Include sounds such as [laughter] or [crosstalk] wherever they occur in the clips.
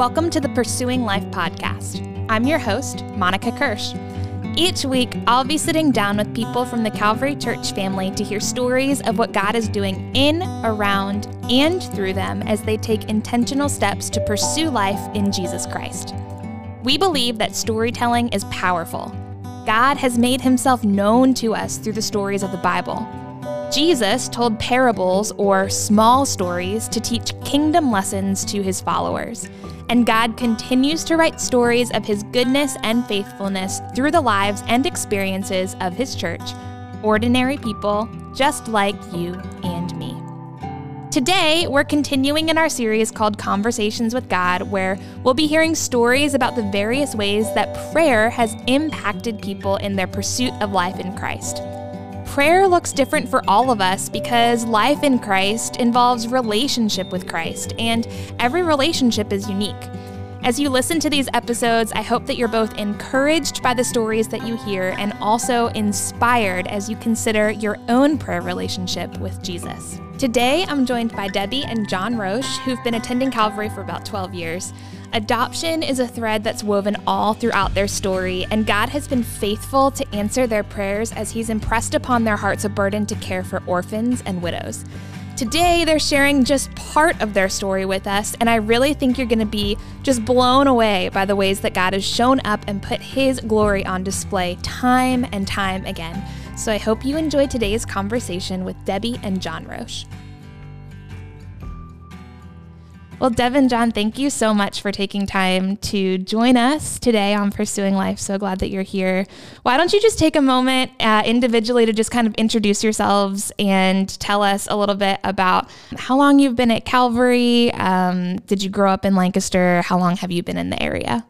Welcome to the Pursuing Life podcast. I'm your host, Monica Kirsch. Each week, I'll be sitting down with people from the Calvary Church family to hear stories of what God is doing in, around, and through them as they take intentional steps to pursue life in Jesus Christ. We believe that storytelling is powerful. God has made himself known to us through the stories of the Bible. Jesus told parables or small stories to teach kingdom lessons to his followers. And God continues to write stories of his goodness and faithfulness through the lives and experiences of his church, ordinary people just like you and me. Today, we're continuing in our series called Conversations with God, where we'll be hearing stories about the various ways that prayer has impacted people in their pursuit of life in Christ prayer looks different for all of us because life in Christ involves relationship with Christ, and every relationship is unique. As you listen to these episodes, I hope that you're both encouraged by the stories that you hear and also inspired as you consider your own prayer relationship with Jesus. Today, I'm joined by Debbie and John Roche, who've been attending Calvary for about 12 years. Adoption is a thread that's woven all throughout their story, and God has been faithful to answer their prayers as He's impressed upon their hearts a burden to care for orphans and widows. Today, they're sharing just part of their story with us, and I really think you're going to be just blown away by the ways that God has shown up and put His glory on display time and time again. So I hope you enjoyed today's conversation with Debbie and John Roche. Well, Devin, John, thank you so much for taking time to join us today on Pursuing Life. So glad that you're here. Why don't you just take a moment uh, individually to just kind of introduce yourselves and tell us a little bit about how long you've been at Calvary? Um, did you grow up in Lancaster? How long have you been in the area?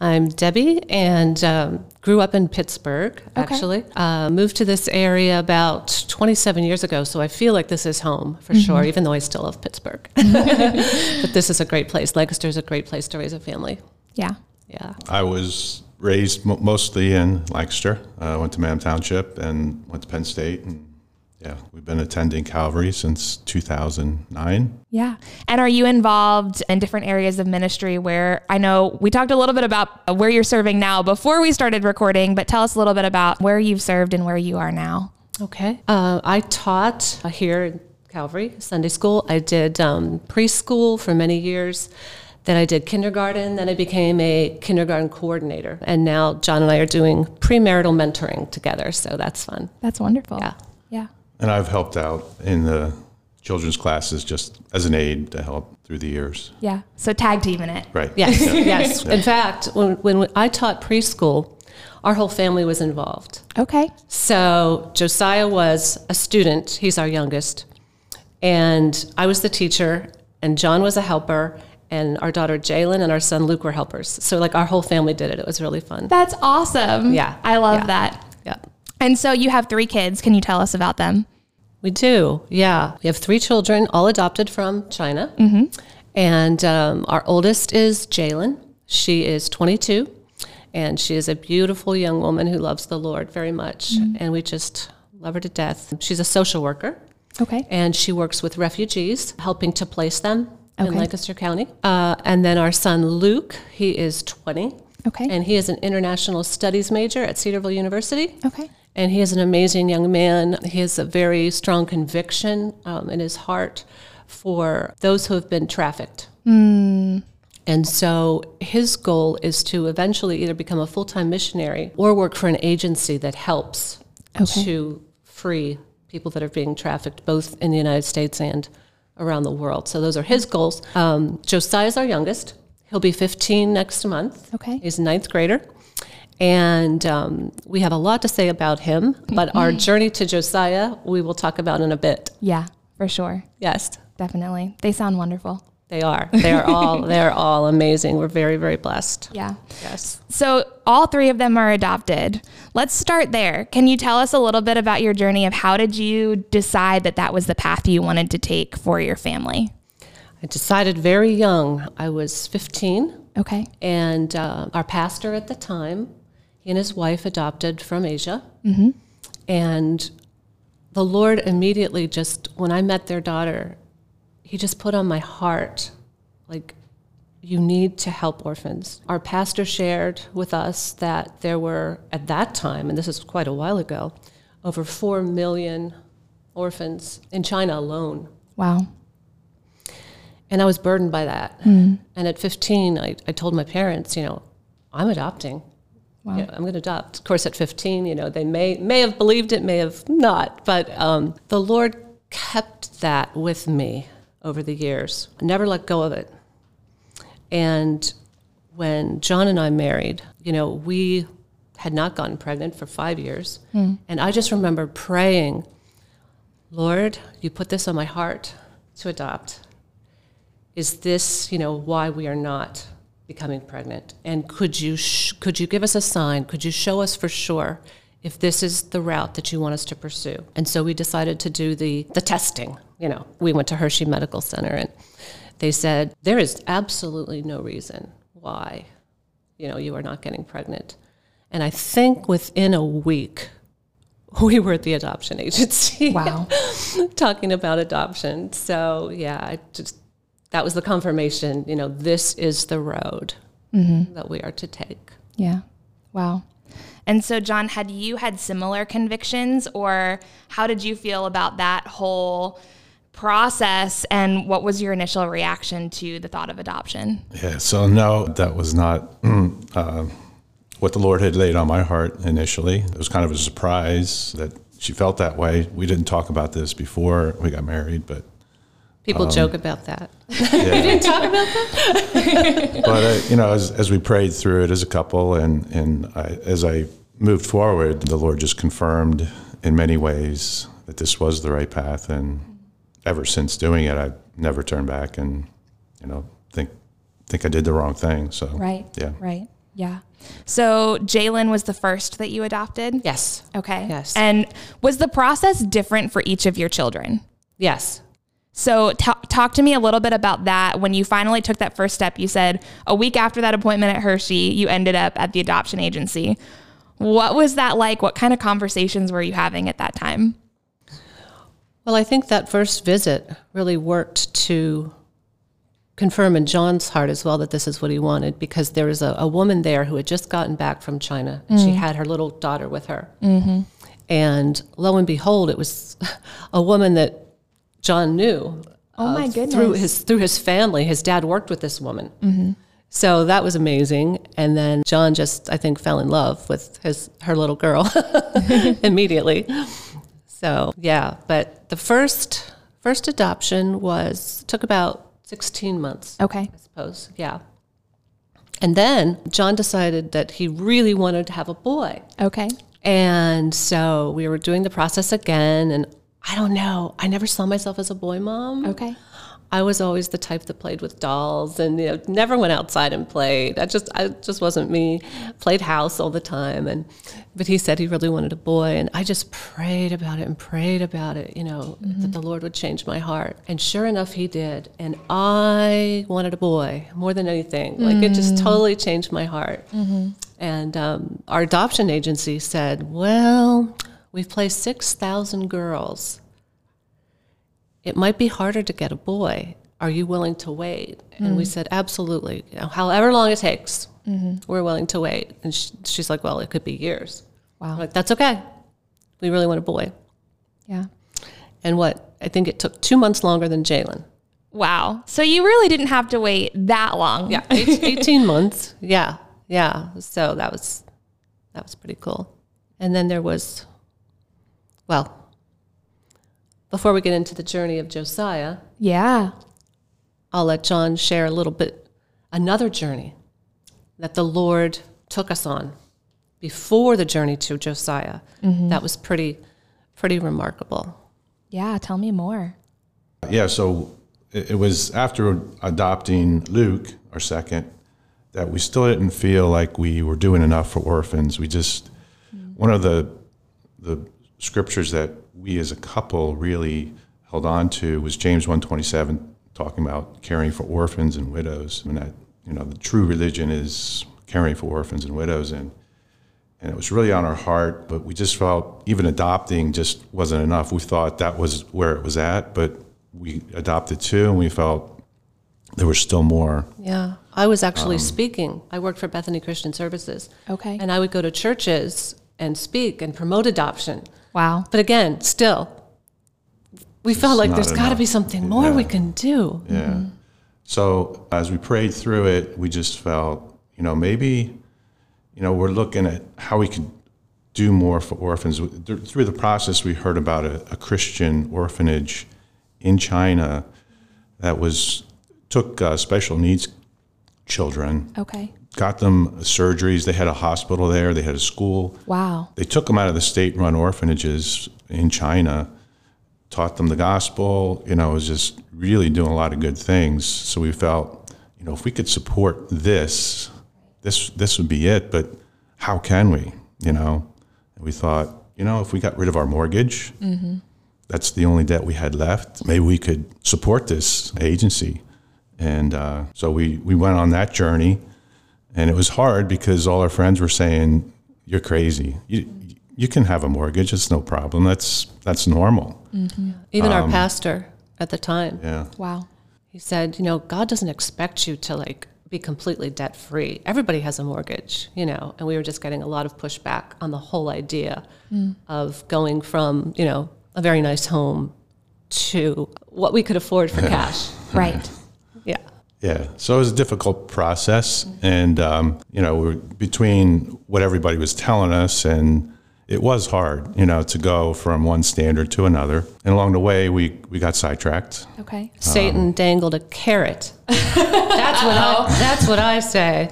I'm Debbie and um, grew up in Pittsburgh, actually. Okay. Uh, moved to this area about 27 years ago, so I feel like this is home for mm-hmm. sure, even though I still love Pittsburgh. [laughs] but this is a great place. Lancaster is a great place to raise a family. Yeah. Yeah. I was raised mostly in Lancaster. I uh, went to Manheim Township and went to Penn State and yeah, we've been attending Calvary since 2009. Yeah. And are you involved in different areas of ministry where I know we talked a little bit about where you're serving now before we started recording, but tell us a little bit about where you've served and where you are now. Okay. Uh, I taught here in Calvary Sunday school. I did um, preschool for many years. Then I did kindergarten. Then I became a kindergarten coordinator. And now John and I are doing premarital mentoring together. So that's fun. That's wonderful. Yeah. Yeah. And I've helped out in the children's classes just as an aide to help through the years. Yeah. So tag team in it. Right. [laughs] Yes. Yeah. yes. In fact, when, when I taught preschool, our whole family was involved. Okay. So Josiah was a student, he's our youngest. And I was the teacher, and John was a helper, and our daughter Jalen and our son Luke were helpers. So, like, our whole family did it. It was really fun. That's awesome. Yeah. I love yeah. that. And so you have three kids. Can you tell us about them? We do, yeah. We have three children, all adopted from China. Mm-hmm. And um, our oldest is Jalen. She is 22, and she is a beautiful young woman who loves the Lord very much. Mm-hmm. And we just love her to death. She's a social worker. Okay. And she works with refugees, helping to place them okay. in Lancaster County. Uh, and then our son Luke, he is 20. Okay. And he is an international studies major at Cedarville University. Okay. And he is an amazing young man. He has a very strong conviction um, in his heart for those who have been trafficked. Mm. And so his goal is to eventually either become a full time missionary or work for an agency that helps okay. to free people that are being trafficked, both in the United States and around the world. So those are his goals. Um, Josiah is our youngest. He'll be 15 next month. Okay. He's a ninth grader. And um, we have a lot to say about him, but our journey to Josiah, we will talk about in a bit. Yeah, for sure. Yes. Definitely. They sound wonderful. They are. They are all. they are all amazing. We're very, very blessed. [laughs] Yeah. Yes. So all three of them are adopted. Let's start there. Can you tell us a little bit about your journey of how did you decide that that was the path you wanted to take for your family? I decided very young. I was 15. Okay. And uh, our pastor at the time he and his wife adopted from Asia. Mm-hmm. And the Lord immediately just, when I met their daughter, he just put on my heart, like, you need to help orphans. Our pastor shared with us that there were, at that time, and this is quite a while ago, over 4 million orphans in China alone. Wow. And I was burdened by that. Mm. And at 15, I, I told my parents, you know, I'm adopting. Wow. I'm going to adopt. Of course, at 15, you know, they may may have believed it, may have not, but um, the Lord kept that with me over the years. I never let go of it. And when John and I married, you know, we had not gotten pregnant for five years, mm. and I just remember praying, Lord, you put this on my heart to adopt. Is this, you know, why we are not becoming pregnant? And could you sh- could you give us a sign? Could you show us for sure if this is the route that you want us to pursue? And so we decided to do the the testing. You know, we went to Hershey Medical Center and they said there is absolutely no reason why, you know, you are not getting pregnant. And I think within a week, we were at the adoption [laughs] agency. Wow. [laughs] talking about adoption. So yeah, I just that was the confirmation, you know, this is the road mm-hmm. that we are to take. Yeah. Wow. And so, John, had you had similar convictions, or how did you feel about that whole process? And what was your initial reaction to the thought of adoption? Yeah, so no, that was not uh, what the Lord had laid on my heart initially. It was kind of a surprise that she felt that way. We didn't talk about this before we got married, but People um, joke about that. [laughs] Yeah. you didn't talk about that. [laughs] but uh, you know, as, as we prayed through it as a couple, and and I, as I moved forward, the Lord just confirmed in many ways that this was the right path, and ever since doing it, I've never turned back, and you know, think think I did the wrong thing. So right, yeah, right, yeah. So Jalen was the first that you adopted. Yes. Okay. Yes. And was the process different for each of your children? Yes. So, t- talk to me a little bit about that. When you finally took that first step, you said a week after that appointment at Hershey, you ended up at the adoption agency. What was that like? What kind of conversations were you having at that time? Well, I think that first visit really worked to confirm in John's heart as well that this is what he wanted because there was a, a woman there who had just gotten back from China and mm. she had her little daughter with her. Mm-hmm. And lo and behold, it was [laughs] a woman that John knew. Oh my uh, goodness! Through his through his family, his dad worked with this woman. Mm-hmm. So that was amazing. And then John just, I think, fell in love with his her little girl [laughs] [laughs] immediately. So yeah, but the first first adoption was took about sixteen months. Okay, I suppose. Yeah. And then John decided that he really wanted to have a boy. Okay. And so we were doing the process again, and I don't know. I never saw myself as a boy mom. Okay. I was always the type that played with dolls and you know, never went outside and played. I just I just wasn't me. Played house all the time and but he said he really wanted a boy and I just prayed about it and prayed about it, you know, mm-hmm. that the Lord would change my heart. And sure enough he did. And I wanted a boy more than anything. Like mm-hmm. it just mm. totally changed my heart. Mm-hmm. And um, our adoption agency said, "Well, We've placed 6,000 girls. It might be harder to get a boy. Are you willing to wait? Mm. And we mm. said, absolutely. You know, however long it takes, mm-hmm. we're willing to wait. And she, she's like, well, it could be years. Wow. like, that's okay. We really want a boy. Yeah. And what? I think it took two months longer than Jalen. Wow. So you really didn't have to wait that long. Yeah. [laughs] 18 months. Yeah. Yeah. So that was, that was pretty cool. And then there was well, before we get into the journey of Josiah, yeah, I'll let John share a little bit another journey that the Lord took us on before the journey to Josiah. Mm-hmm. That was pretty pretty remarkable. Yeah, tell me more. Yeah, so it was after adopting Luke, our second, that we still didn't feel like we were doing enough for orphans. We just mm. one of the the scriptures that we as a couple really held on to was James 127 talking about caring for orphans and widows and that you know the true religion is caring for orphans and widows and and it was really on our heart but we just felt even adopting just wasn't enough we thought that was where it was at but we adopted two and we felt there was still more. Yeah. I was Um, actually speaking. I worked for Bethany Christian Services. Okay. And I would go to churches and speak and promote adoption. Wow. But again, still, we felt like there's got to be something more we can do. Yeah. So as we prayed through it, we just felt, you know, maybe, you know, we're looking at how we could do more for orphans. Through the process, we heard about a, a Christian orphanage in China that was took uh, special needs children, Okay. Got them surgeries. They had a hospital there. They had a school. Wow. They took them out of the state-run orphanages in China, taught them the gospel. You know, it was just really doing a lot of good things. So we felt, you know, if we could support this, this this would be it. But how can we? You know, and we thought, you know, if we got rid of our mortgage, that's the only debt we had left. Maybe we could support this agency. And uh, so we we went on that journey, and it was hard because all our friends were saying, "You're crazy. You you can have a mortgage. It's no problem. That's that's normal." Even Um, our pastor at the time, Yeah. Wow. he said, you know, God doesn't expect you to like be completely debt free. Everybody has a mortgage, you know, and we were just getting a lot of pushback on the whole idea of going from, you know, a very nice home to what we could afford for [laughs] cash. Right. Yeah. Yeah, so it was a difficult process, and um, you know, we're between what everybody was telling us, and it was hard, you know, to go from one standard to another. And along the way, we we got sidetracked. Okay. Satan dangled a carrot. [laughs] that's what I, that's what I say.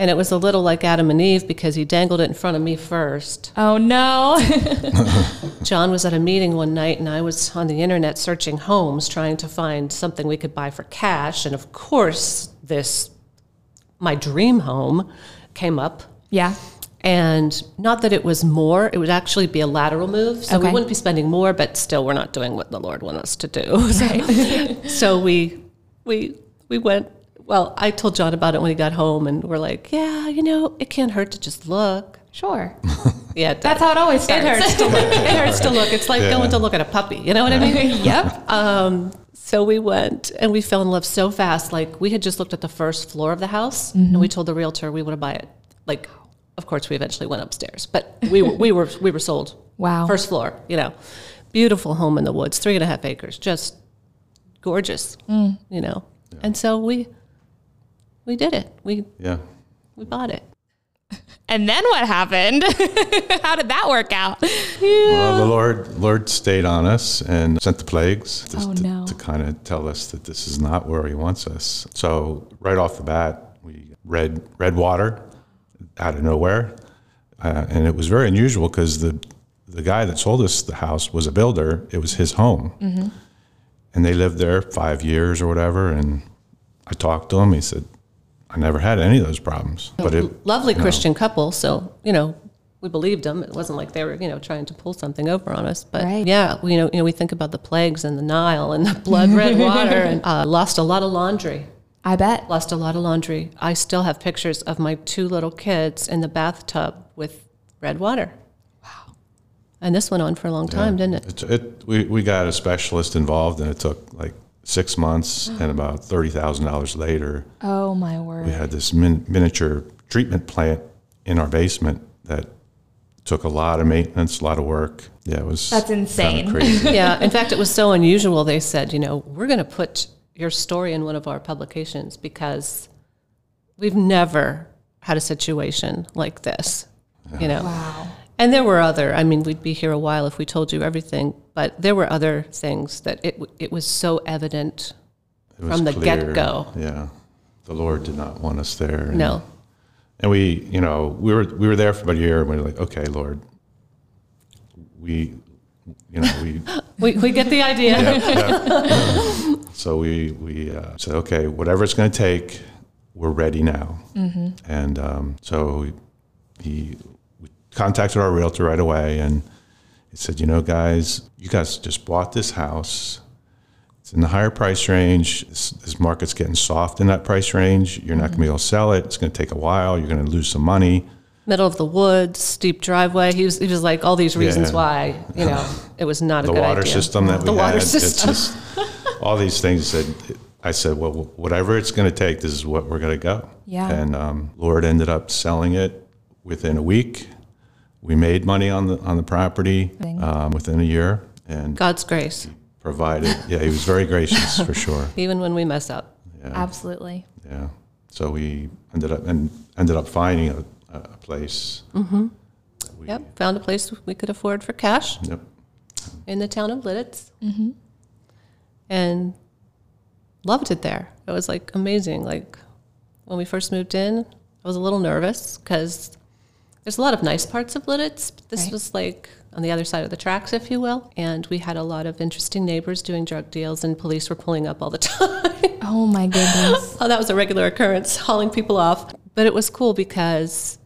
And it was a little like Adam and Eve because he dangled it in front of me first. Oh no. [laughs] John was at a meeting one night and I was on the internet searching homes trying to find something we could buy for cash and of course this my dream home came up yeah. and not that it was more it would actually be a lateral move so we wouldn't be spending more but still we're not doing what the lord wanted us to do [laughs] so, so we we we went well i told john about it when he got home and we're like yeah you know it can't hurt to just look Sure. [laughs] yeah it That's how it always it hurts to look [laughs] it hurts to look it's like going to look at a puppy you know what i mean [laughs] yep. um, so we went and we fell in love so fast. Like we had just looked at the first floor of the house and we told the realtor we want to buy it. Like, of course, we eventually went upstairs, but we we were we were sold. Wow. First floor, you know, beautiful home in the woods, three and a half acres, just gorgeous, you know. And so we we did it. We Yeah, we bought it. [laughs] And then what happened? [laughs] How did that work out? well, the Lord Lord stayed on us and sent the plagues to, Oh, to, no. to kind of tell us that this is not where He wants us. So right off the bat, we read red water out of nowhere, uh, and it was very unusual because the the guy that sold us the house was a builder. It was his home, Mm-hmm. and they lived there five years or whatever. And I talked to him. He said, "I never had any of those problems." But it, Lovely Christian couple, so you know we believed them. It wasn't like they were you know trying to pull something over on us. But Right. yeah, you know you know we think about the plagues and the Nile and the [laughs] blood red [laughs] water, and uh, lost a lot of laundry. I bet. Lost a lot of laundry. I still have pictures of my two little kids in the bathtub with red water. Wow. And this went on for a long time, didn't it? It, it, we, we got a specialist involved, and it took like six months, [gasps] and about thirty thousand dollars later, Oh my word! we had this min, miniature treatment plant in our basement that took a lot of maintenance, a lot of work. Yeah, it was That's insane. crazy. [laughs] yeah. In fact, it was so unusual. They said, you know, we're going to put your story in one of our publications because we've never had a situation like this. You know. Wow. And there were other. I mean, we'd be here a while if we told you everything, but there were other things that it it was so evident. Was From the get-go. Yeah, the Lord did not want us there. And, No. and we, you know, we were we were there for about a year, and we were like, okay, Lord, we, you know, we [laughs] We, we get the idea. yeah, yeah. so we we uh, said, okay, whatever it's going to take, we're ready now. And um, so he contacted our realtor right away, and he said, you know, guys, you guys just bought this house. It's in the higher price range. This, this market's getting soft in that price range. You're not going to be able to sell it. It's going to take a while. You're going to lose some money. Middle of the woods, steep driveway. He was, he was like all these reasons Yeah. why, you know, [laughs] it was not a the good water idea. system that we the had. water it's system. just all these things. Said I said, well, whatever it's going to take, this is what we're going to go. Yeah. And um, Lord ended up selling it within a week. We made money on the on the property um, within a year, and God's grace, provided. Yeah, He was very gracious for [laughs] sure. even when we mess up. Absolutely. Yeah. So we ended up and ended up finding a, a place. Mm-hmm. Yep, found a place we could afford for cash Yep. in the town of Lititz, and loved it there. It was like amazing. Like when we first moved in, I was a little nervous because there's a lot of nice parts of Lititz. This Right. was like on the other side of the tracks, if you will. And we had a lot of interesting neighbors doing drug deals, and police were pulling up all the [laughs] time. Oh my goodness. [laughs] oh, that was a regular occurrence, hauling people off. But it was cool because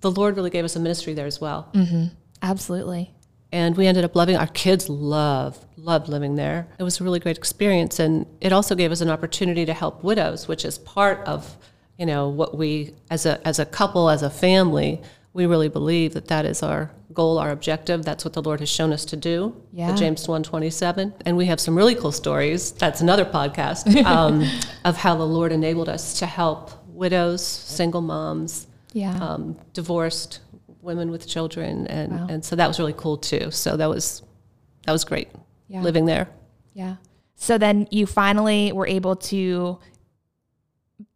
the Lord really gave us a ministry there as well. Mm-hmm. Absolutely. and we ended up loving our kids love loved living there it was a really great experience and it also gave us an opportunity to help widows which is part of you know what we as a as a couple as a family we really believe that that is our goal our objective that's what the lord has shown us to do Yeah. james 127 and we have some really cool stories that's another podcast [laughs] um, of how the lord enabled us to help widows single moms Yeah. um, divorced women with children, and, Wow. and so that was really cool too. So that was that was great Yeah. living there. Yeah. So then you finally were able to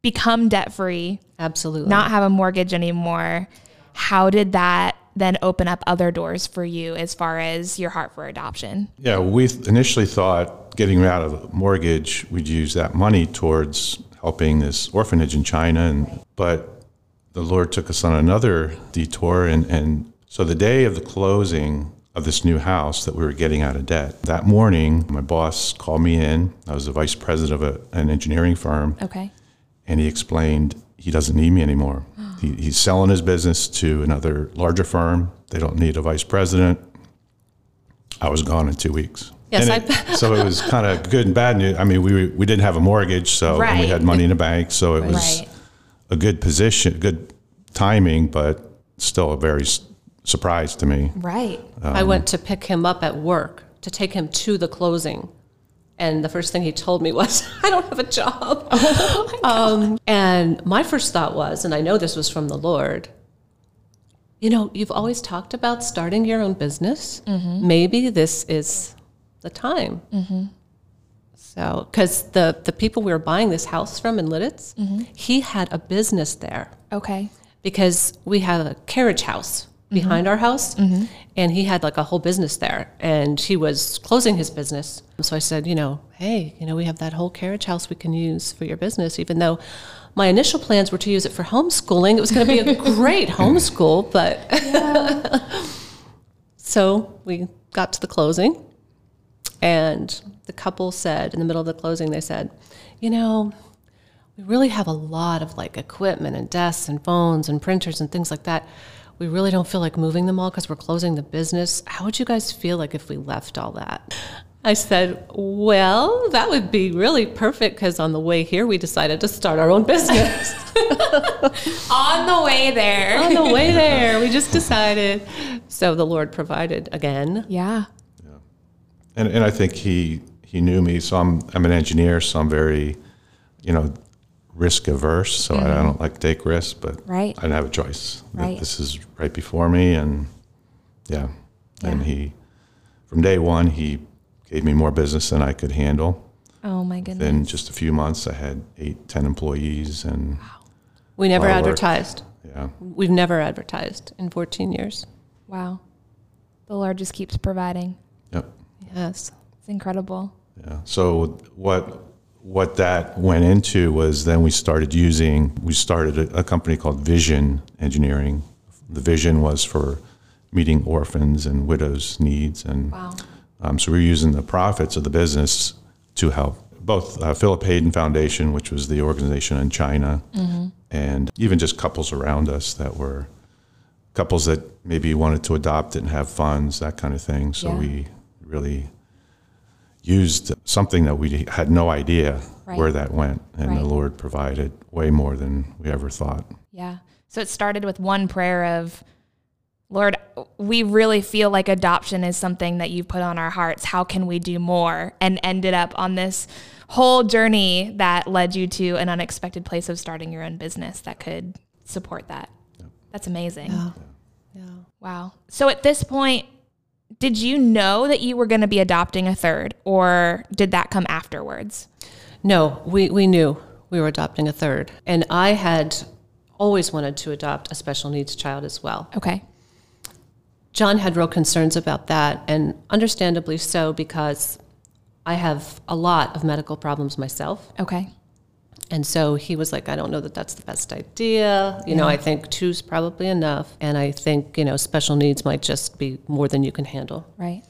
become debt free, Absolutely. not have a mortgage anymore. How did that then open up other doors for you as far as your heart for adoption? Yeah, we initially thought getting out of the mortgage, we'd use that money towards helping this orphanage in China. And, but the Lord took us on another detour. And, and so the day of the closing of this new house that we were getting out of debt, that morning, my boss called me in. I was the vice president of a, an engineering firm. Okay. And he explained he doesn't need me anymore. he, he's selling his business to another larger firm. They don't need a vice president. I was gone in two weeks. Yes, it- so it was kind of good and bad news. I mean, we we didn't have a mortgage, so and we had money in the bank, so it was Right. a good position, good timing, but still a very s- surprise to me. Right. Um, I went to pick him up at work to take him to the closing. And the first thing he told me [laughs] was, I don't have a job. [laughs] Oh um, and my first thought was, and I know this was from the Lord, you know, you've always talked about starting your own business. Mm-hmm. Maybe this is the time. Mm-hmm. So, because the, the people we were buying this house from in Lititz, mm-hmm. he had a business there Okay. because we have a carriage house behind mm-hmm. our house mm-hmm. and he had like a whole business there and he was closing his business. So i said you know hey you know we have that whole carriage house we can use for your business even though my initial plans were to use it for homeschooling. It was going to be a [laughs] great homeschool but [laughs] so we got to the closing and the couple said in the middle of the closing they said you know we really have a lot of like equipment and desks and phones and printers and things like that. We really don't feel like moving them all because we're closing the business. How would you guys feel like if we left all that? I said, well, that would be really perfect because on the way here we decided to start our own business. [laughs] On the way there. on the way there, we just decided. So the Lord provided again. Yeah. yeah. And, and I think he he knew me, so I'm I'm an engineer, so I'm very, you know, risk averse. So I, I don't like to take risks, but Right. I didn't have a choice. Right. This is right before me, and yeah, and he, from day one, he gave me more business than I could handle. Oh my goodness. In just a few months, I had eight, ten employees, and We never Lot work. advertised. yeah, We've never advertised in 14 years. wow. The Lord just keeps providing. yep. Yes. It's incredible. Yeah. So what what that went into was then we started using we started a, a company called Vision Engineering. The vision was for meeting orphans and widows' needs, and Wow. um, so we were using the profits of the business to help both uh, Philip Hayden Foundation, which was the organization in China, and even just couples around us that were couples that maybe wanted to adopt it and have funds, that kind of thing. So Yeah. we really used something that we had no idea Right. where that went, and Right. the Lord provided way more than we ever thought. Yeah. So it started with one prayer of, Lord, we really feel like adoption is something that you've put on our hearts. How can we do more? And ended up on this whole journey that led you to an unexpected place of starting your own business that could support that. That's amazing. Yeah. Yeah. Wow. So at this point, did you know that you were going to be adopting a third, or did that come afterwards? No, we, we knew we were adopting a third. And I had always wanted to adopt a special needs child as well. Okay. John had real concerns about that, and understandably so, because I have a lot of medical problems myself. Okay. And so he was like, I don't know that that's the best idea. You know, I think two's probably enough. And I think, you know, special needs might just be more than you can handle. Right.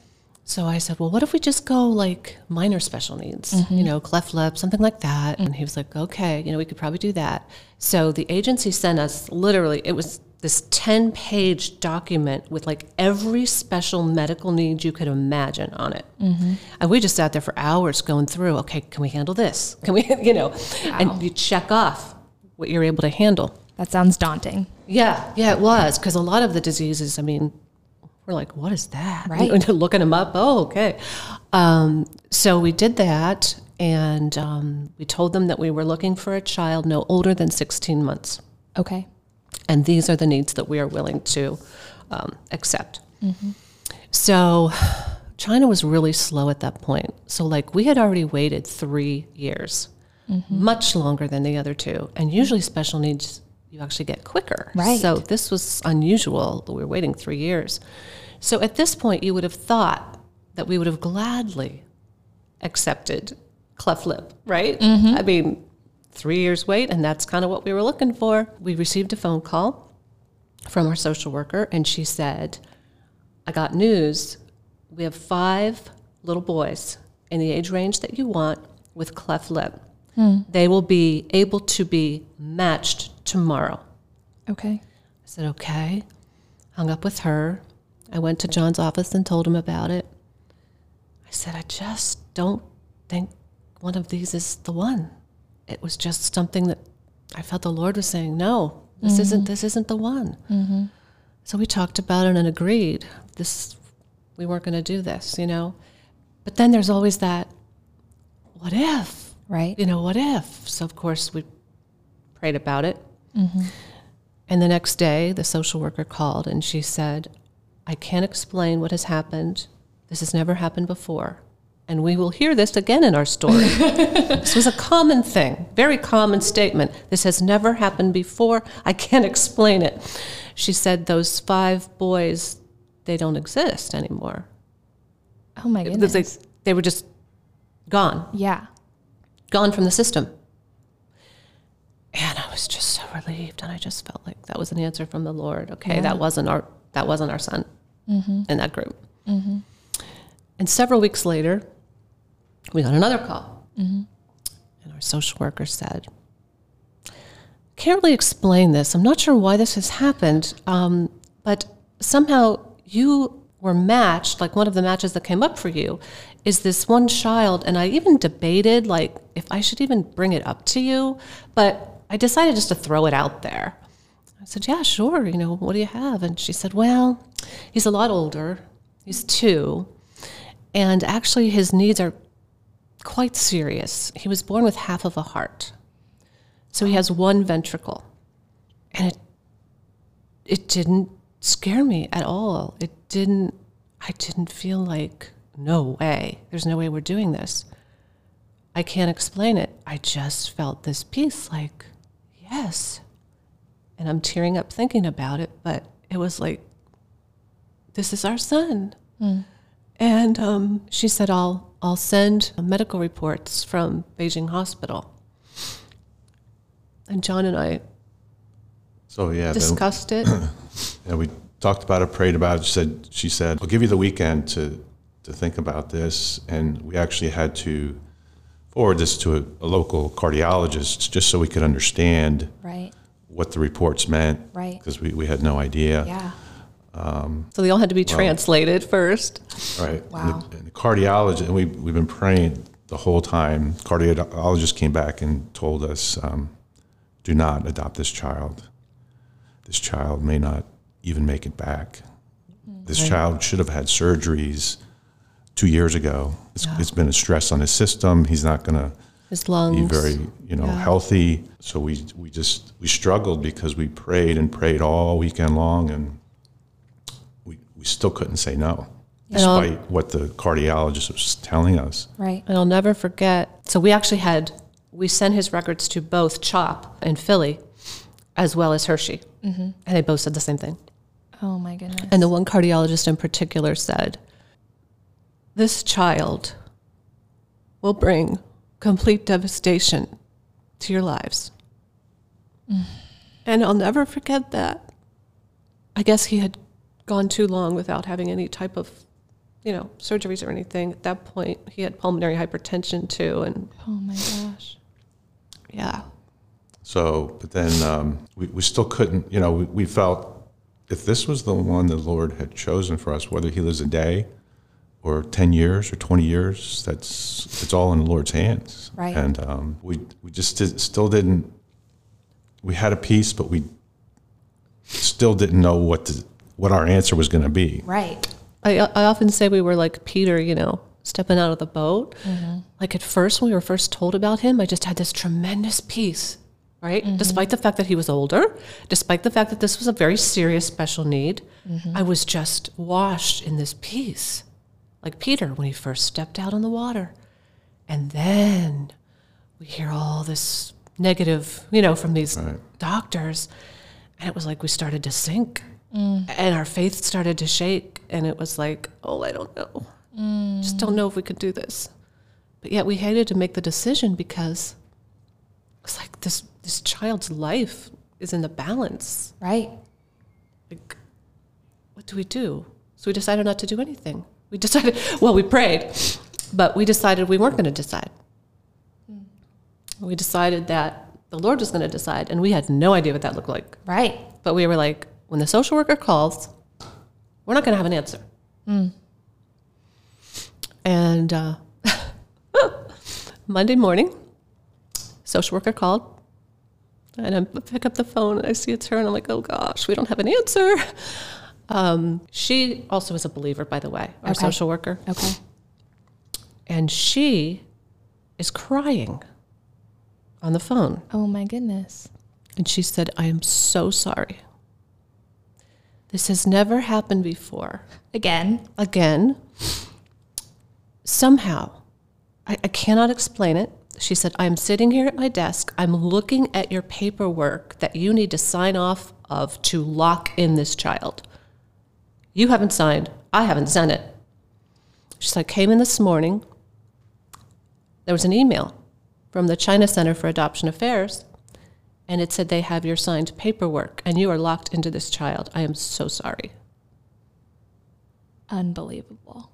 So I said, well, what if we just go like minor special needs, mm-hmm. you know, cleft lip, something like that? And he was like, okay, you know, we could probably do that. So the agency sent us literally, it was this 10 page document with like every special medical need you could imagine on it. And we just sat there for hours going through, okay, can we handle this? Can we, [laughs] you know, and you check off what you're able to handle. That sounds daunting. Yeah, yeah, it was because a lot of the diseases. I mean, we're like, what is that? Right. [laughs] Looking them up. Oh, okay. Um, so we did that, and um, we told them that we were looking for a child no older than 16 months, Okay. And these are the needs that we are willing to um, accept. Mm-hmm. So China was really slow at that point. So like we had already waited three years, mm-hmm. much longer than the other two, and usually special needs you actually get quicker. Right. So this was unusual. We were waiting three years. So at this point, you would have thought that we would have gladly accepted cleft lip, right? Mm-hmm. I mean, three years wait, and that's kind of what we were looking for. We received a phone call from our social worker, and she said, I got news. We have five little boys in the age range that you want with cleft lip. Hmm. They will be able to be matched tomorrow. Okay. I said, okay. Hung up with her. I went to John's office and told him about it. I said, I just don't think one of these is the one. It was just something that I felt the Lord was saying, no, this mm-hmm. isn't this isn't the one. Mm-hmm. So we talked about it and agreed this we weren't going to do this, you know. But then there's always that what if? Right. you know, what if? So, of course, we prayed about it. Mm-hmm. And the next day, the social worker called and she said, I can't explain what has happened. This has never happened before. And we will hear this again in our story. [laughs] this was a common thing, very common statement. This has never happened before. I can't explain it. She said, Those five boys, they don't exist anymore. Oh my goodness. they were just gone yeah. gone from the system. And I was just so relieved, and I just felt like that was an answer from the Lord. Okay, that wasn't our that wasn't our son mm-hmm. in that group. Mm-hmm. And several weeks later, we got another call, and our social worker said, "Can't really explain this. I'm not sure why this has happened, um, but somehow you." Were matched, like one of the matches that came up for you, is this one child, and I even debated like if I should even bring it up to you, but I decided just to throw it out there. I said, Yeah, sure. You know, what do you have? And she said, Well, he's a lot older. He's two. And actually, his needs are quite serious. He was born with half of a heart. So he has one ventricle. And it, it didn't scare me at all. It didn't, I didn't feel like, no way. There's no way we're doing this. I can't explain it. I just felt this peace like, yes. And I'm tearing up thinking about it, but it was like, this is our son. And um, she said, I'll, I'll send medical reports from Beijing Hospital. And John and I So yeah, then, discussed it. [clears throat] yeah, we talked about it, prayed about it. She said, she said, I'll give you the weekend to to think about this, and we actually had to forward this to a, a local cardiologist just so we could understand Right. what the reports meant. Right. Because we, we had no idea. Yeah. So they all had to be translated first. Right. Wow. And the, and the cardiologist, and we, we've been praying the whole time. Cardiologist came back and told us, um, do not adopt this child. This child may not even make it back. This child should have had surgeries two years ago. It's, it's been a stress on his system. He's not going to His lungs. be very, you know, healthy. So we we just we struggled because we prayed and prayed all weekend long, and we we still couldn't say no, despite what the cardiologist was telling us. Right. And I'll never forget. So we actually had we sent his records to both CHOP and Philly, as well as Hershey, mm-hmm. and they both said the same thing. Oh my goodness. And the one cardiologist in particular said, "This child will bring complete devastation to your lives." And I'll never forget that. I guess he had gone too long without having any type of, you know, surgeries or anything. At that point, he had pulmonary hypertension too, and oh my gosh. yeah, So, but then um, we, we still couldn't, you know, we, we felt if this was the one the Lord had chosen for us, whether he lives a day or 10 years or 20 years, that's, it's all in the Lord's hands. Right. And um, we, we just did, still didn't, we had a peace, but we still didn't know what to, what our answer was going to be. Right. I, I often say we were like Peter, you know, stepping out of the boat. Mm-hmm. Like at first, when we were first told about him, I just had this tremendous peace, right? Mm-hmm. Despite the fact that he was older, despite the fact that this was a very serious special need, mm-hmm. I was just washed in this peace. Like Peter when he first stepped out on the water. And then we hear all this negative, you know, from these Right. doctors. And it was like we started to sink Mm. and our faith started to shake. And it was like, oh, I don't know. Mm. Just don't know if we could do this. But yet we hated to make the decision because it's like this, this child's life is in the balance. Right. Like, what do we do? So we decided not to do anything. We decided, [laughs] well, we prayed, but we decided we weren't going to decide. Mm. We decided that the Lord was going to decide, and we had no idea what that looked like. Right. But we were like, when the social worker calls, we're not going to have an answer. And uh, [laughs] Monday morning, social worker called, and I pick up the phone and I see it's her, and I'm like, oh gosh, we don't have an answer. Um, she also is a believer, by the way, our Okay. social worker, Okay. and she is crying on the phone. Oh my goodness. And she said, I am so sorry. This has never happened before. Again. Again, somehow, I, I cannot explain it. She said, I'm sitting here at my desk. I'm looking at your paperwork that you need to sign off of to lock in this child. You haven't signed. I haven't sent it. She said, I came in this morning. There was an email from the China Center for Adoption Affairs, and it said they have your signed paperwork, and you are locked into this child. I am so sorry. Unbelievable.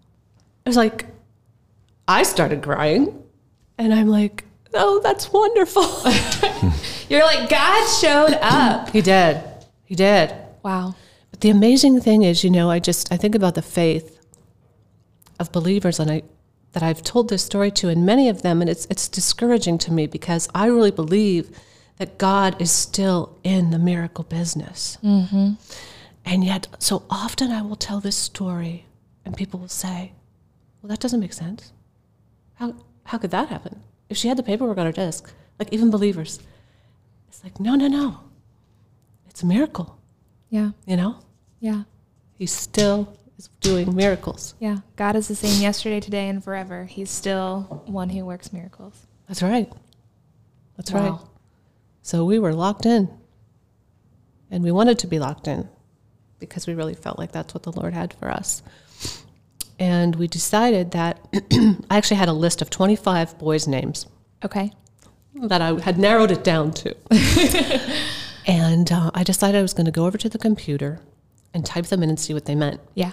I was like, I started crying, and I'm like, oh, that's wonderful. [laughs] You're like, God showed up. he did. He did. wow. But the amazing thing is, you know, I just I think about the faith of believers, and I that I've told this story to, and many of them, and it's it's discouraging to me because I really believe that God is still in the miracle business. Mm-hmm. And yet, so often I will tell this story, and people will say, "Well, that doesn't make sense. How how could that happen? If she had the paperwork on her desk, like even believers, it's like, no, no, no, it's a miracle." Yeah. You know, Yeah. he still is doing miracles. Yeah. God is the same yesterday, today, and forever. He's still one who works miracles. That's right. That's Wow. right. So we were locked in. And we wanted to be locked in because we really felt like that's what the Lord had for us. And we decided that [clears throat] I actually had a list of 25 boys' names Okay. that I had narrowed it down to. [laughs] and uh, I decided I was going to go over to the computer and type them in and see what they meant. Yeah.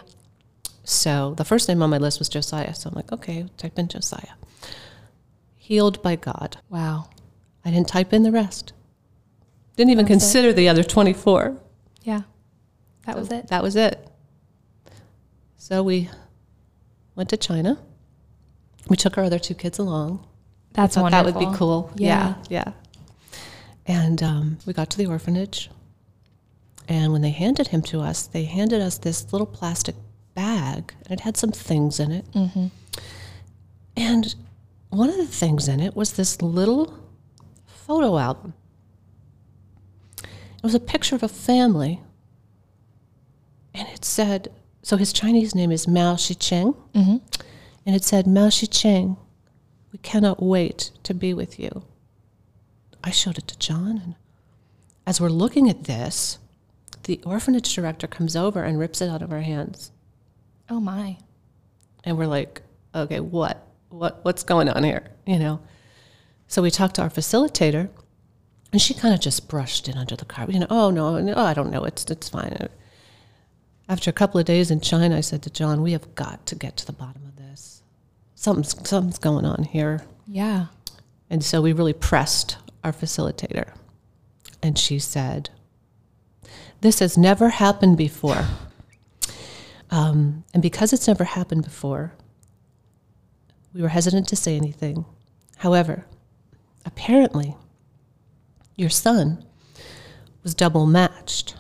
So the first name on my list was Josiah. So I'm like, okay, type in Josiah. Healed by God. Wow. I didn't type in the rest. Didn't even was it. consider the other 24. Yeah. That was it. That was it. So we went to China. We took our other two kids along. That's Thought wonderful. that would be cool. Yeah. Yeah. yeah. And um, we got to the orphanage. And when they handed him to us, they handed us this little plastic bag and it had some things in it. Mm-hmm. And one of the things in it was this little photo album. It was a picture of a family. And it said, so his Chinese name is Mao Xicheng. Mm-hmm. And it said, Mao Xicheng, we cannot wait to be with you. I showed it to John. And as we're looking at this, the orphanage director comes over and rips it out of our hands. Oh my. And we're like, okay, what? What what's going on here? You know? So we talked to our facilitator and she kind of just brushed it under the carpet. You know, oh no, no, I don't know, it's it's fine. After a couple of days in China, I said to John, we have got to get to the bottom of this. Something's something's going on here. Yeah. And so we really pressed our facilitator. And she said, This has never happened before. Um, and because it's never happened before, we were hesitant to say anything. However, apparently, your son was double matched.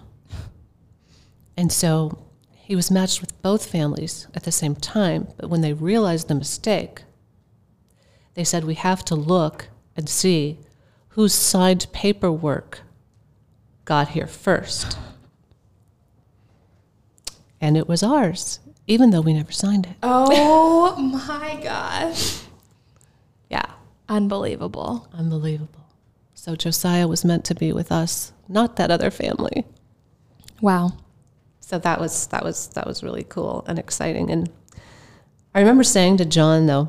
And so he was matched with both families at the same time, but when they realized the mistake, they said, We have to look and see whose signed paperwork got here first. And it was ours, even though we never signed it. Oh [laughs] my gosh. Yeah, Unbelievable. unbelievable. So Josiah was meant to be with us, not that other family. Wow. So that was that was that was really cool and exciting. And I remember saying to John though,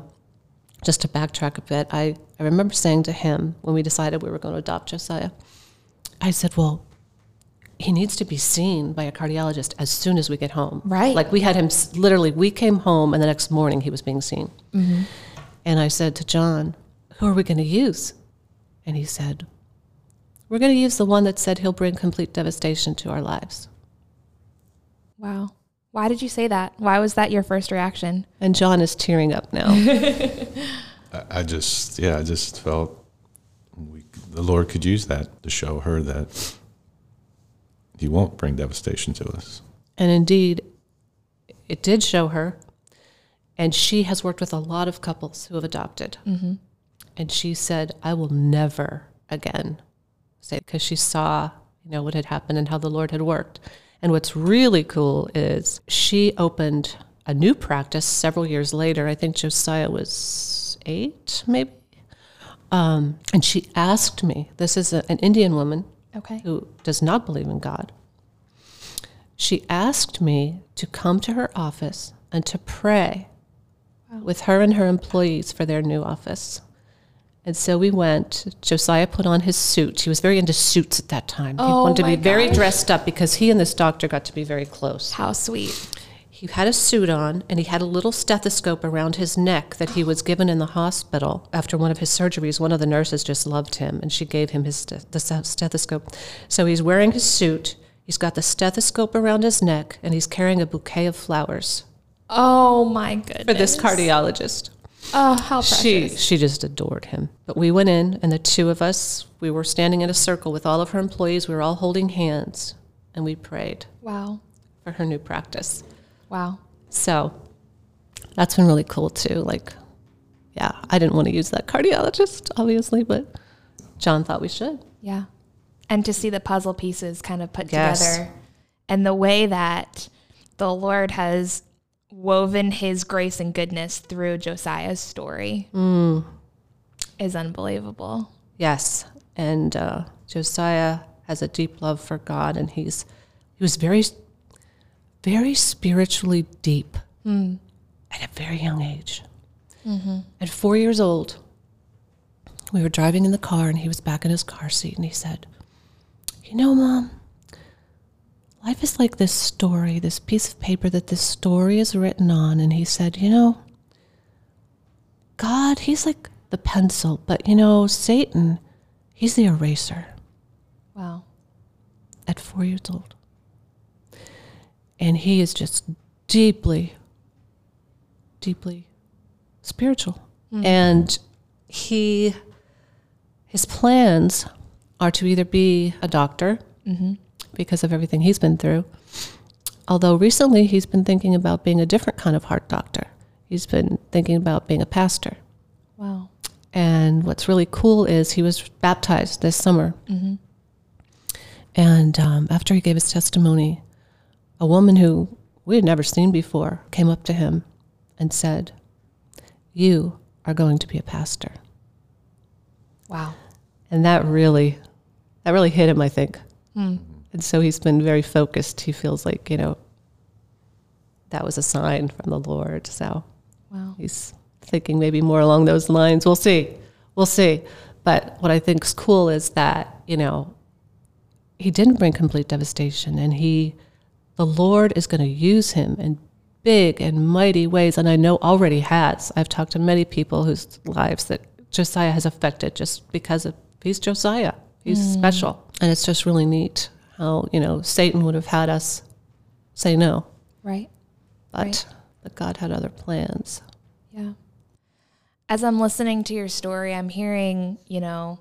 just to backtrack a bit, I, I remember saying to him when we decided we were going to adopt Josiah, I said, Well, he needs to be seen by a cardiologist as soon as we get home. Right. Like we had him literally, we came home and the next morning he was being seen. Mm-hmm. And I said to John, Who are we going to use? And he said, We're going to use the one that said he'll bring complete devastation to our lives. Wow. Why did you say that? Why was that your first reaction? And John is tearing up now. [laughs] I, I just, yeah, I just felt we, the Lord could use that to show her that He won't bring devastation to us. and indeed, it did show her. And she has worked with a lot of couples who have adopted. Mm-hmm. And she said, I will never again say, because she saw, you know, what had happened and how the Lord had worked. And what's really cool is she opened a new practice several years later. I think Josiah was eight, maybe. Um, and she asked me, this is a, an Indian woman Okay. who does not believe in God. She asked me to come to her office and to pray with her and her employees for their new office. And so we went. Josiah put on his suit. He was very into suits at that time. Oh he wanted to be very dressed up because he and this doctor got to be very close. How sweet. He had a suit on and he had a little stethoscope around his neck that he was given in the hospital after one of his surgeries. One of the nurses just loved him and she gave him his st- the stethoscope. So he's wearing his suit, he's got the stethoscope around his neck, and he's carrying a bouquet of flowers Oh my goodness. for this cardiologist. Oh, how precious. She she just adored him. But we went in and the two of us, we were standing in a circle with all of her employees. We were all holding hands and we prayed wow. for her new practice. Wow. So that's been really cool too. Like, yeah, I didn't want to use that cardiologist, obviously, but John thought we should. Yeah. And to see the puzzle pieces kind of put Yes. together and the way that the Lord has woven his grace and goodness through Josiah's story mm. is unbelievable. Yes, and uh, Josiah has a deep love for God, and he's he was very, very spiritually deep hmm. at a very young age. Mm-hmm. At four years old, we were driving in the car, and he was back in his car seat, and he said, "You know, Mom." Life is like this story, this piece of paper that this story is written on. And he said, You know, God, he's like the pencil, but you know, Satan, he's the eraser Wow. at four years old. And he is just deeply, deeply spiritual. Mm-hmm. And he, his plans are to either be a doctor mm-hmm. Because of everything he's been through, Although recently he's been thinking about being a different kind of heart doctor. He's been thinking about being a pastor. Wow. And what's really cool is he was baptized this summer. Mm-hmm. And um, after he gave his testimony, a woman who we had never seen before came up to him and said, You are going to be a pastor. Wow. And that really, that really hit him, I think. Mm. And so he's been very focused. He feels like, you know, that was a sign from the Lord. So wow. he's thinking maybe more along those lines. We'll see. We'll see. But what I think is cool is that, you know, he didn't bring complete devastation and he the Lord is going to use him in big and mighty ways and I know already has. I've talked to many people whose lives that Josiah has affected just because of he's Josiah. He's mm. special. And it's just really neat how, you know, Satan would have had us say no. Right. But right. but God had other plans. Yeah as I'm listening to your story, I'm hearing, you know,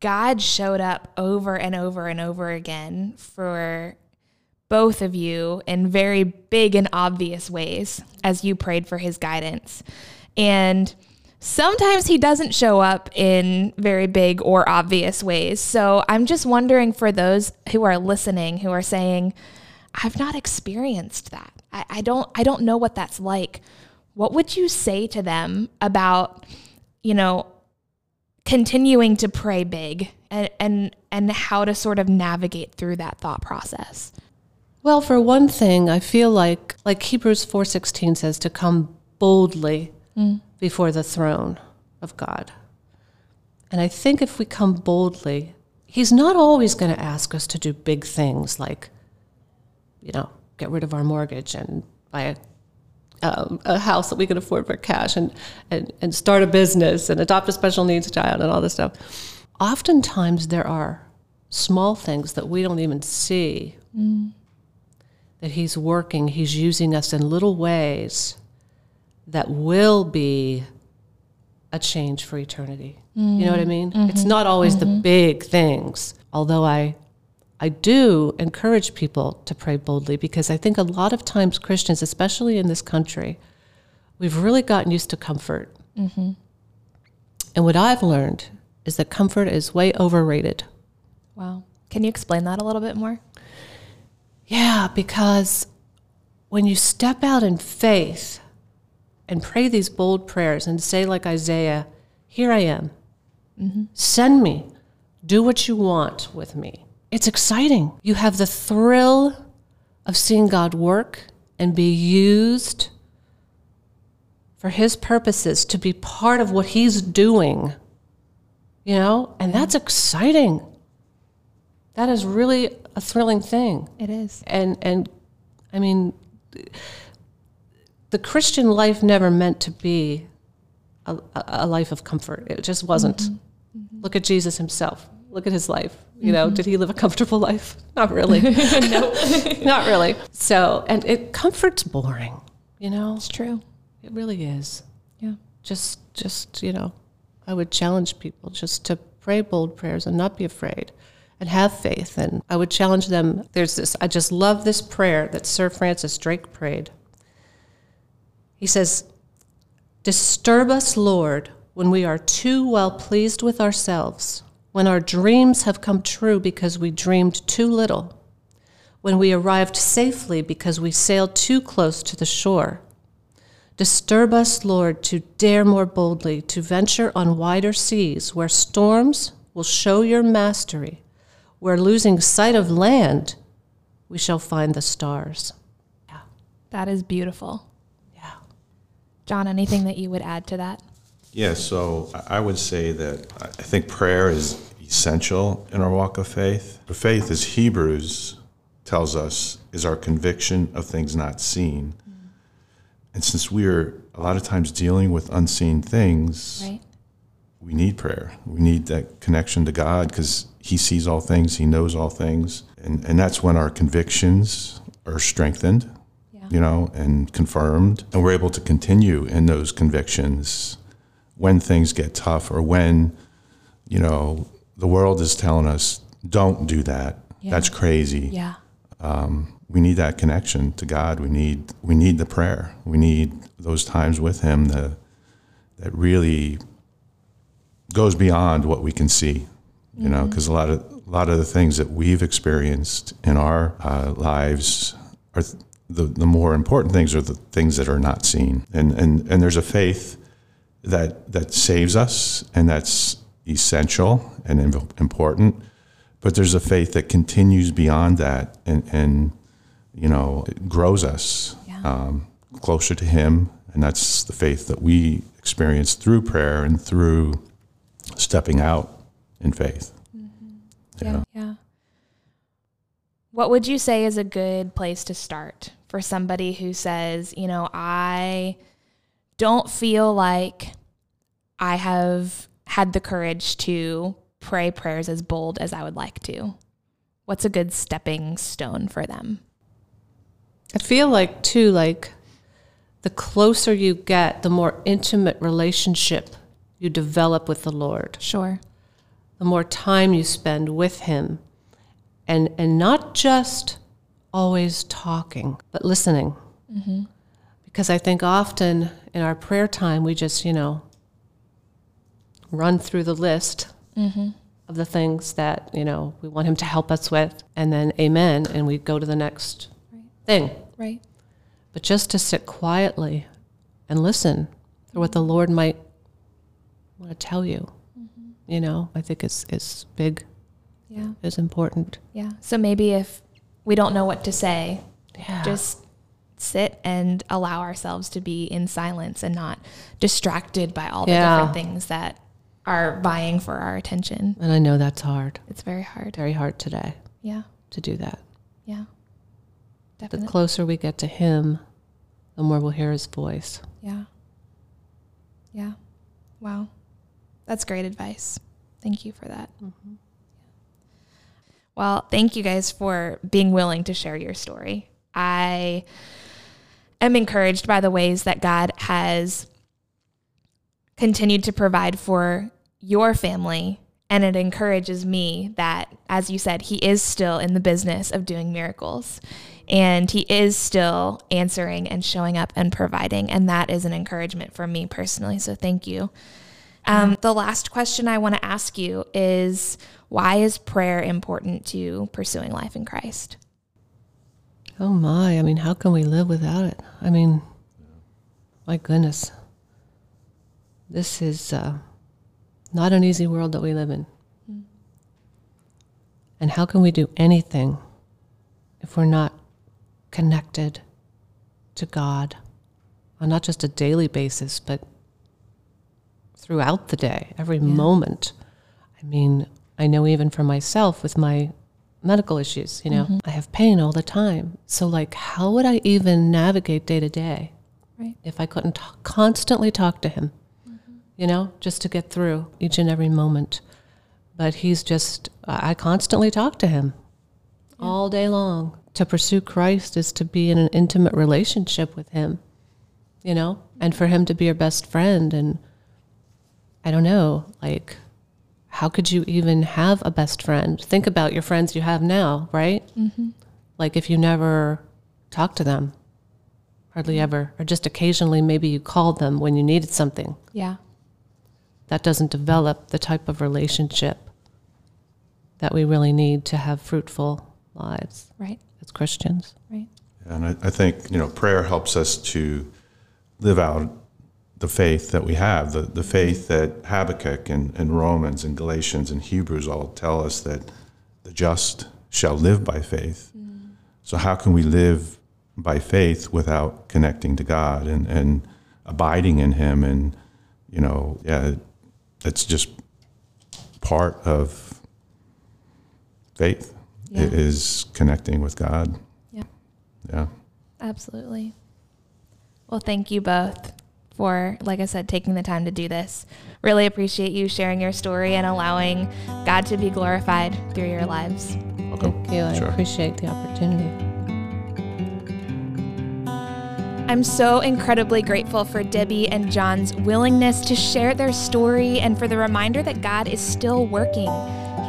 God showed up over and over and over again for both of you in very big and obvious ways as you prayed for his guidance. And sometimes he doesn't show up in very big or obvious ways. So I'm just wondering for those who are listening, who are saying, I've not experienced that. I, I don't I don't know what that's like what would you say to them about, you know, continuing to pray big and and and how to sort of navigate through that thought process? Well, for one thing, I feel like like Hebrews 4:16 says to come boldly mm. Before the throne of God. And I think if we come boldly, he's not always going to ask us to do big things like you know, get rid of our mortgage and buy a um, a house that we can afford for cash and, and, and start a business and adopt a special needs child and all this stuff. Oftentimes, there are small things that we don't even see mm. that He's working, He's using us in little ways that will be a change for eternity. Mm. You know what I mean? Mm-hmm. It's not always mm-hmm. the big things, although I I do encourage people to pray boldly because I think a lot of times Christians, especially in this country, we've really gotten used to comfort. Mm-hmm. And what I've learned is that comfort is way overrated. Wow. Can you explain that a little bit more? Yeah, because when you step out in faith and pray these bold prayers and say, like Isaiah, Here I am, mm-hmm. send me, do what you want with me it's exciting. You have the thrill of seeing God work and be used for His purposes to be part of what He's doing. You know, and that's exciting. That is really a thrilling thing. It is. And and I mean the Christian life never meant to be a, a life of comfort. It just wasn't. Mm-hmm. Mm-hmm. Look at Jesus himself. Look at his life. You know, mm-hmm. did he live a comfortable life? [laughs] Not really. [laughs] no, [laughs] not really. So, and it comfort's boring. You know, it's true. It really is. Yeah. Just, just you know, I would challenge people just to pray bold prayers and not be afraid, and have faith. And I would challenge them. There's this. I just love this prayer that Sir Francis Drake prayed. He says, "Disturb us, Lord, when we are too well pleased with ourselves." when our dreams have come true because we dreamed too little, when we arrived safely because we sailed too close to the shore. Disturb us, Lord, to dare more boldly, to venture on wider seas where storms will show your mastery, where losing sight of land, we shall find the stars. Yeah. That is beautiful. John, anything that you would add to that? Yeah, so I would say that I think prayer is essential in our walk of faith. The faith, as Hebrews tells us, is our conviction of things not seen. Mm. And since we are a lot of times dealing with unseen things, right. we need prayer. We need that connection to God because He sees all things, He knows all things. And, and that's when our convictions are strengthened. You know, and confirmed. And we're able to continue in those convictions when things get tough or when, you know, the world is telling us, don't do that. Yeah. That's crazy. Yeah. um, we need that connection to God. We need we need the prayer. We need those times with Him that that really goes beyond what we can see. You know, because a lot of a lot of the things that we've experienced in our uh, lives are th- the the more important things are the things that are not seen. And and and there's a faith that that saves us, and that's essential and important. But there's a faith that continues beyond that, and and you know it grows us Yeah. um, closer to Him, and that's the faith that we experience through prayer and through stepping out in faith. Yeah. Yeah. What would you say is a good place to start for somebody who says, you know, I don't feel like I have had the courage to pray prayers as bold as I would like to? What's a good stepping stone for them? I feel like too, like the closer you get, the more intimate relationship you develop with the Lord. Sure. the more time you spend with him and and not just always talking but listening mm-hmm. because i think often in our prayer time we just you know run through the list mm-hmm. of the things that you know we want him to help us with and then amen and we go to the next thing Right. but just to sit quietly and listen for what the lord might want to tell you mm-hmm. you know i think is is big Yeah. is important. Yeah. So maybe if we don't know what to say, Yeah. just sit and allow ourselves to be in silence and not distracted by all the Yeah. different things that are vying for our attention. and I know that's hard. It's very hard. Very hard today Yeah. to do that. Yeah. Definitely. The closer we get to him, the more we'll hear his voice. Yeah. Yeah. Wow. That's great advice. Thank you for that. Mm-hmm. Well, thank you guys for being willing to share your story. I am encouraged by the ways that God has continued to provide for your family. And it encourages me that, as you said, He is still in the business of doing miracles and He is still answering and showing up and providing. And that is an encouragement for me personally. So thank you. Um, the last question I want to ask you is why is prayer important to pursuing life in Christ? Oh my, I mean, how can we live without it? I mean, my goodness. This is uh, not an easy world that we live in. And how can we do anything if we're not connected to God on not just a daily basis, but throughout the day, every moment? I mean, I know even for myself with my medical issues, you know, mm-hmm. I have pain all the time. So, like, how would I even navigate day to day Right. if I couldn't constantly talk to him, mm-hmm. you know, just to get through each and every moment? But he's just, I I constantly talk to him all day long. To pursue Christ is to be in an intimate relationship with him, you know, and for him to be your best friend. And I don't know, like, how could you even have a best friend? Think about your friends you have now, right? Mm-hmm. Like if you never talk to them, hardly ever, or just occasionally maybe you called them when you needed something. Yeah. That doesn't develop the type of relationship that we really need to have fruitful lives Right. as Christians. Right. And I, I think you know prayer helps us to live out the faith that we have, the, the faith that Habakkuk and, and Romans and Galatians and Hebrews all tell us that the just shall live by faith. Mm. So how can we live by faith without connecting to God and, and abiding in Him? And you know, yeah, it's just part of faith Yeah. is connecting with God. Yeah. Yeah. Absolutely. Well, thank you both for, like I said, taking the time to do this. Really appreciate you sharing your story and allowing God to be glorified through your lives. Welcome. Thank you. I Sure. appreciate the opportunity. I'm so incredibly grateful for Debbie and John's willingness to share their story and for the reminder that God is still working.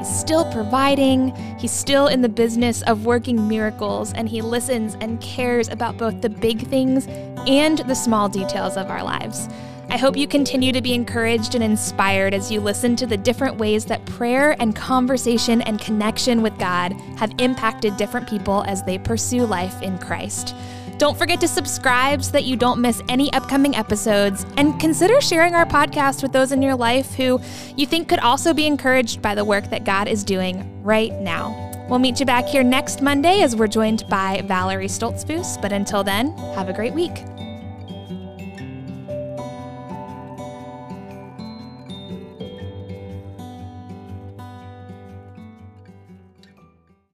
He's still providing, He's still in the business of working miracles, and He listens and cares about both the big things and the small details of our lives. I hope you continue to be encouraged and inspired as you listen to the different ways that prayer and conversation and connection with God have impacted different people as they pursue life in Christ. Don't forget to subscribe so that you don't miss any upcoming episodes, and consider sharing our podcast with those in your life who you think could also be encouraged by the work that God is doing right now. We'll meet you back here next Monday as we're joined by Valerie Stoltzfus, but until then, have a great week.